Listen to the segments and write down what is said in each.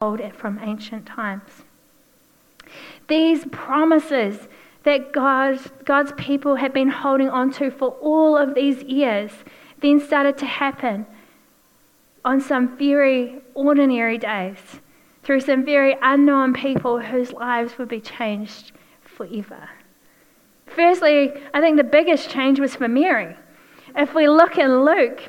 told from ancient times. These promises that God, God's people had been holding on to for all of these years then started to happen on some very ordinary days through some very unknown people whose lives would be changed forever. Firstly, I think the biggest change was for Mary. If we look in Luke,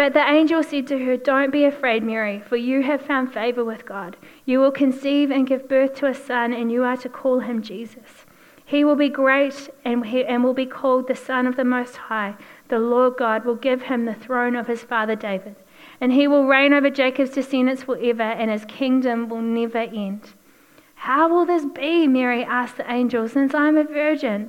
But the angel said to her, Don't be afraid, Mary, for you have found favor with God. You will conceive and give birth to a son, and you are to call him Jesus. He will be great and, he, and will be called the Son of the Most High. The Lord God will give him the throne of his father David, and he will reign over Jacob's descendants forever, and his kingdom will never end. How will this be? Mary asked the angel, since I am a virgin.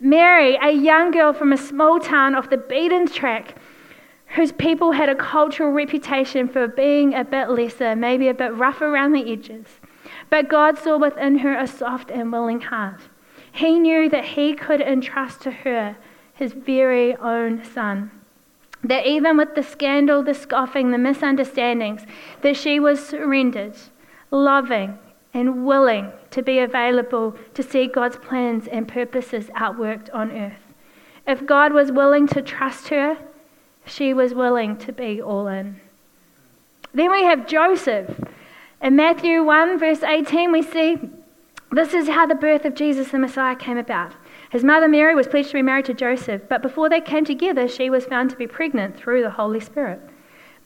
Mary, a young girl from a small town off the beaten track, whose people had a cultural reputation for being a bit lesser, maybe a bit rough around the edges. But God saw within her a soft and willing heart. He knew that He could entrust to her His very own Son. That even with the scandal, the scoffing, the misunderstandings, that she was surrendered, loving, and willing to be available to see God's plans and purposes outworked on earth. If God was willing to trust her, she was willing to be all in. Then we have Joseph. In Matthew 1, verse 18, we see this is how the birth of Jesus the Messiah came about. His mother Mary was pledged to be married to Joseph, but before they came together, she was found to be pregnant through the Holy Spirit.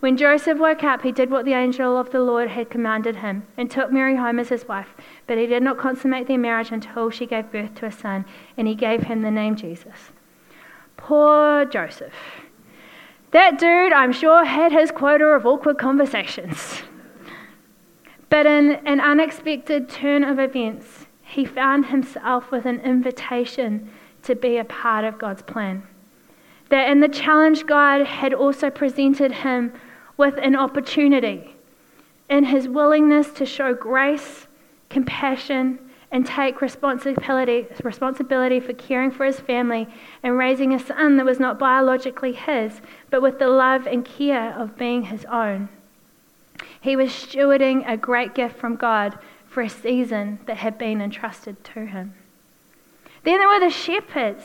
When Joseph woke up, he did what the angel of the Lord had commanded him and took Mary home as his wife. But he did not consummate their marriage until she gave birth to a son, and he gave him the name Jesus. Poor Joseph. That dude, I'm sure, had his quota of awkward conversations. But in an unexpected turn of events, he found himself with an invitation to be a part of God's plan. That in the challenge, God had also presented him with an opportunity in his willingness to show grace, compassion, and take responsibility, responsibility for caring for his family and raising a son that was not biologically his, but with the love and care of being his own. He was stewarding a great gift from God for a season that had been entrusted to him. Then there were the shepherds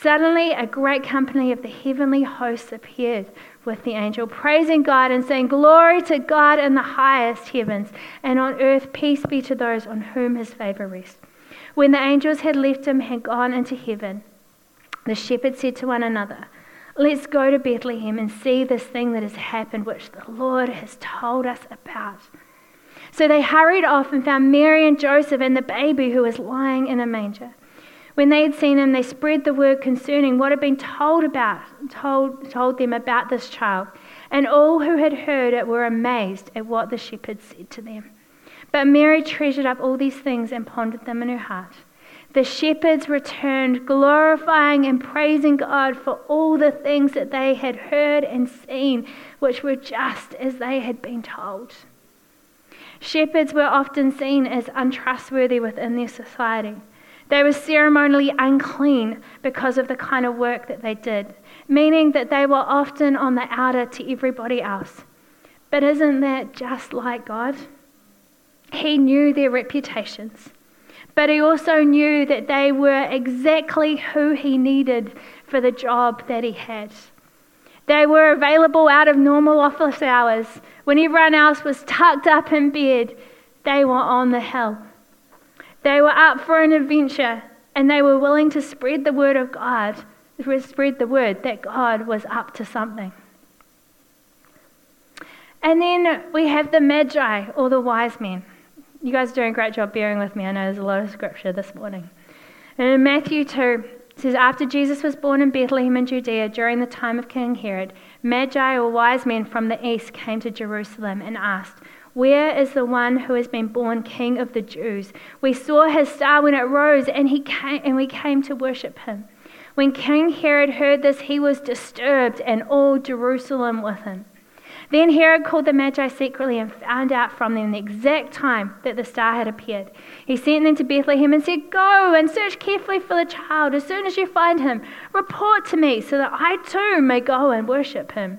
Suddenly, a great company of the heavenly hosts appeared with the angel, praising God and saying, Glory to God in the highest heavens, and on earth peace be to those on whom his favor rests. When the angels had left him, had gone into heaven, the shepherds said to one another, Let's go to Bethlehem and see this thing that has happened, which the Lord has told us about. So they hurried off and found Mary and Joseph and the baby who was lying in a manger. When they had seen him, they spread the word concerning what had been told about, told, told them about this child. And all who had heard it were amazed at what the shepherds said to them. But Mary treasured up all these things and pondered them in her heart. The shepherds returned, glorifying and praising God for all the things that they had heard and seen, which were just as they had been told. Shepherds were often seen as untrustworthy within their society. They were ceremonially unclean because of the kind of work that they did, meaning that they were often on the outer to everybody else. But isn't that just like God? He knew their reputations but he also knew that they were exactly who he needed for the job that he had. They were available out of normal office hours. When everyone else was tucked up in bed, they were on the hill. They were up for an adventure and they were willing to spread the word of God, spread the word that God was up to something. And then we have the Magi, or the wise men. You guys are doing a great job bearing with me. I know there's a lot of scripture this morning. And in Matthew 2, it says, After Jesus was born in Bethlehem in Judea during the time of King Herod, Magi or wise men from the east came to Jerusalem and asked, Where is the one who has been born King of the Jews? We saw his star when it rose, and, he came, and we came to worship him. When King Herod heard this, he was disturbed, and all Jerusalem with him. Then Herod called the Magi secretly and found out from them the exact time that the star had appeared. He sent them to Bethlehem and said, Go and search carefully for the child. As soon as you find him, report to me so that I too may go and worship him.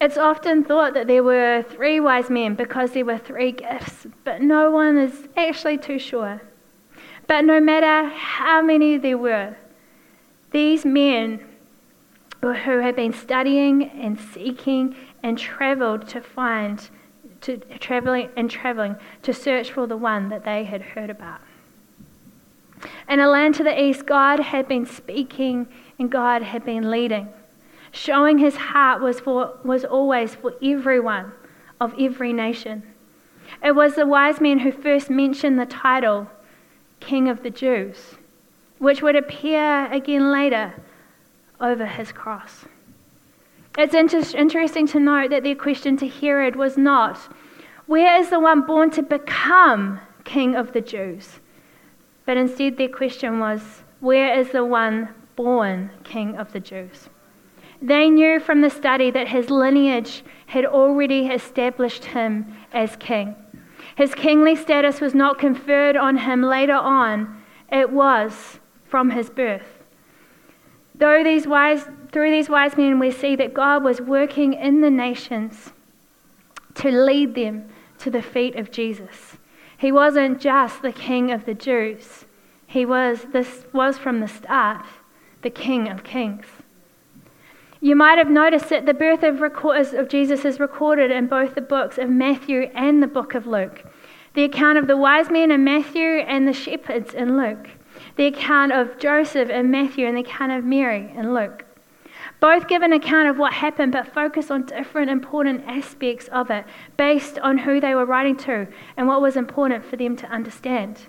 It's often thought that there were three wise men because there were three gifts, but no one is actually too sure. But no matter how many there were, these men who had been studying and seeking and traveled to find, to traveling and traveling to search for the one that they had heard about. In a land to the east, God had been speaking and God had been leading. Showing his heart was, for, was always for everyone of every nation. It was the wise men who first mentioned the title King of the Jews, which would appear again later over his cross. It's inter- interesting to note that their question to Herod was not, Where is the one born to become king of the Jews? But instead, their question was, Where is the one born king of the Jews? They knew from the study that his lineage had already established him as king. His kingly status was not conferred on him later on, it was from his birth. Though these wise, through these wise men, we see that God was working in the nations to lead them to the feet of Jesus. He wasn't just the king of the Jews. He was, this was from the start, the king of kings. You might have noticed that the birth of, of Jesus is recorded in both the books of Matthew and the book of Luke. The account of the wise men in Matthew and the shepherds in Luke the account of Joseph in Matthew and the account of Mary in Luke. Both give an account of what happened, but focus on different important aspects of it based on who they were writing to and what was important for them to understand.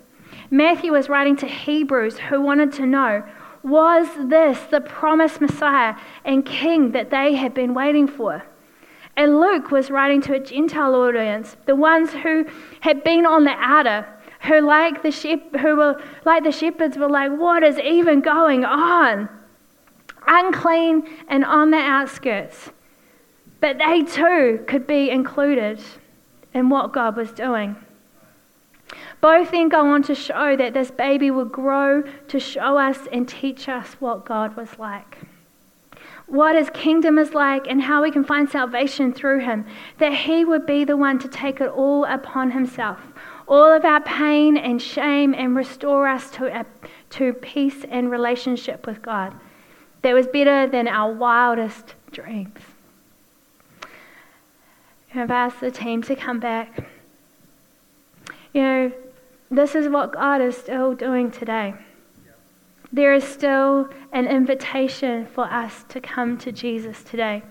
Matthew was writing to Hebrews who wanted to know was this the promised Messiah and King that they had been waiting for? And Luke was writing to a Gentile audience, the ones who had been on the outer, who like the shep- who were like the shepherds were like, what is even going on? Unclean and on the outskirts. But they too could be included in what God was doing. Both then go on to show that this baby would grow to show us and teach us what God was like. What his kingdom is like and how we can find salvation through him. That he would be the one to take it all upon himself all of our pain and shame and restore us to, a, to peace and relationship with God that was better than our wildest dreams. I've asked the team to come back. You know, this is what God is still doing today. There is still an invitation for us to come to Jesus today.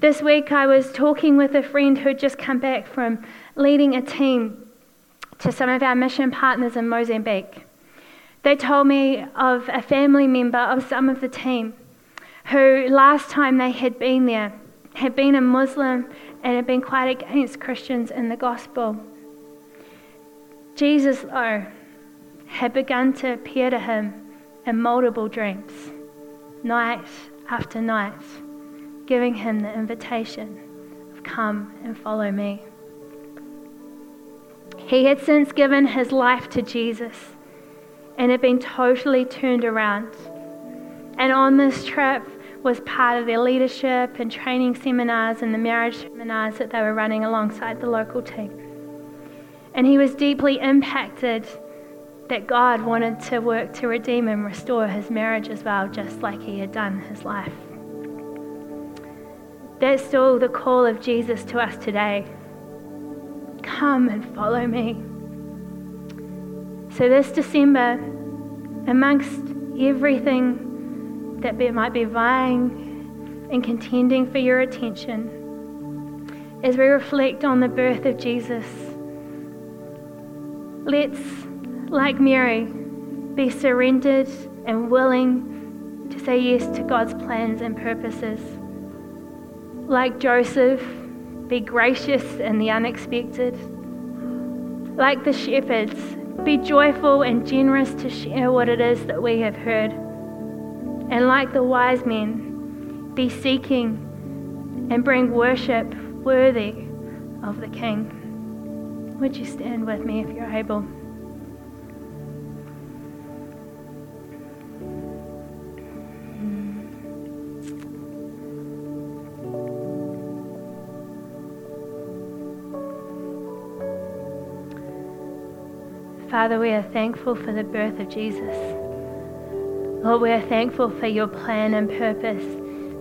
This week, I was talking with a friend who had just come back from leading a team to some of our mission partners in Mozambique. They told me of a family member of some of the team who, last time they had been there, had been a Muslim and had been quite against Christians in the gospel. Jesus, though, had begun to appear to him in multiple dreams, night after night, giving him the invitation of come and follow me. He had since given his life to Jesus and had been totally turned around. And on this trip was part of their leadership and training seminars and the marriage seminars that they were running alongside the local team. And he was deeply impacted that God wanted to work to redeem and restore his marriage as well, just like he had done his life. That's still the call of Jesus to us today. Come and follow me. So, this December, amongst everything that might be vying and contending for your attention, as we reflect on the birth of Jesus, Let's, like Mary, be surrendered and willing to say yes to God's plans and purposes. Like Joseph, be gracious in the unexpected. Like the shepherds, be joyful and generous to share what it is that we have heard. And like the wise men, be seeking and bring worship worthy of the King. Would you stand with me if you're able? Father, we are thankful for the birth of Jesus. Lord, we are thankful for your plan and purpose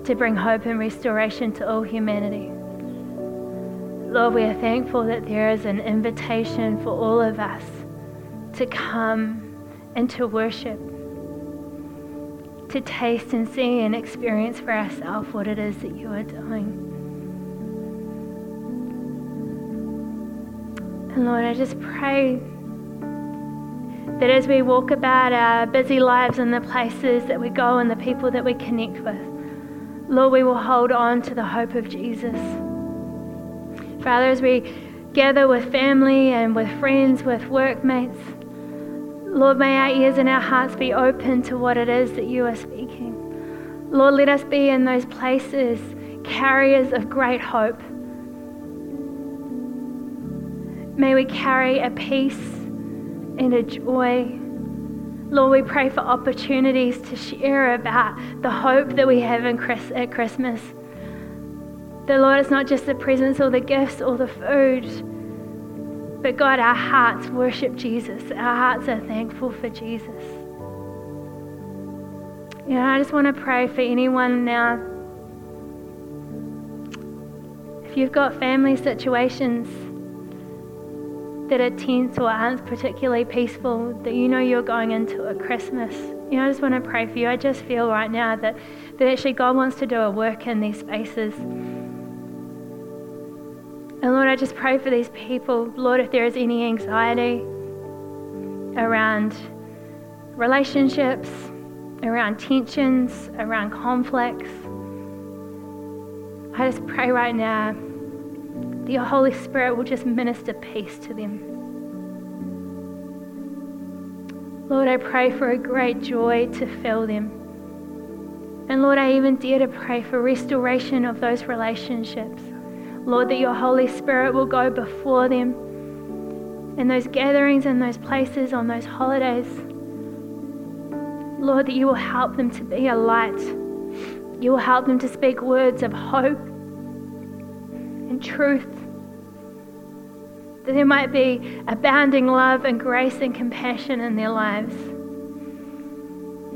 to bring hope and restoration to all humanity. Lord, we are thankful that there is an invitation for all of us to come and to worship, to taste and see and experience for ourselves what it is that you are doing. And Lord, I just pray that as we walk about our busy lives and the places that we go and the people that we connect with, Lord, we will hold on to the hope of Jesus. Father, as we gather with family and with friends, with workmates, Lord, may our ears and our hearts be open to what it is that you are speaking. Lord, let us be in those places carriers of great hope. May we carry a peace and a joy. Lord, we pray for opportunities to share about the hope that we have in Chris, at Christmas. The Lord, is not just the presents or the gifts or the food, but God, our hearts worship Jesus. Our hearts are thankful for Jesus. You know, I just want to pray for anyone now. If you've got family situations that are tense or aren't particularly peaceful, that you know you're going into a Christmas, you know, I just want to pray for you. I just feel right now that, that actually God wants to do a work in these spaces. And Lord, I just pray for these people. Lord, if there is any anxiety around relationships, around tensions, around conflicts, I just pray right now that your Holy Spirit will just minister peace to them. Lord, I pray for a great joy to fill them. And Lord, I even dare to pray for restoration of those relationships. Lord, that your Holy Spirit will go before them in those gatherings and those places on those holidays. Lord, that you will help them to be a light. You will help them to speak words of hope and truth. That there might be abounding love and grace and compassion in their lives.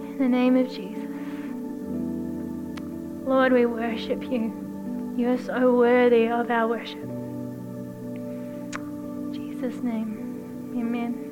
In the name of Jesus. Lord, we worship you. You are so worthy of our worship. In Jesus' name, amen.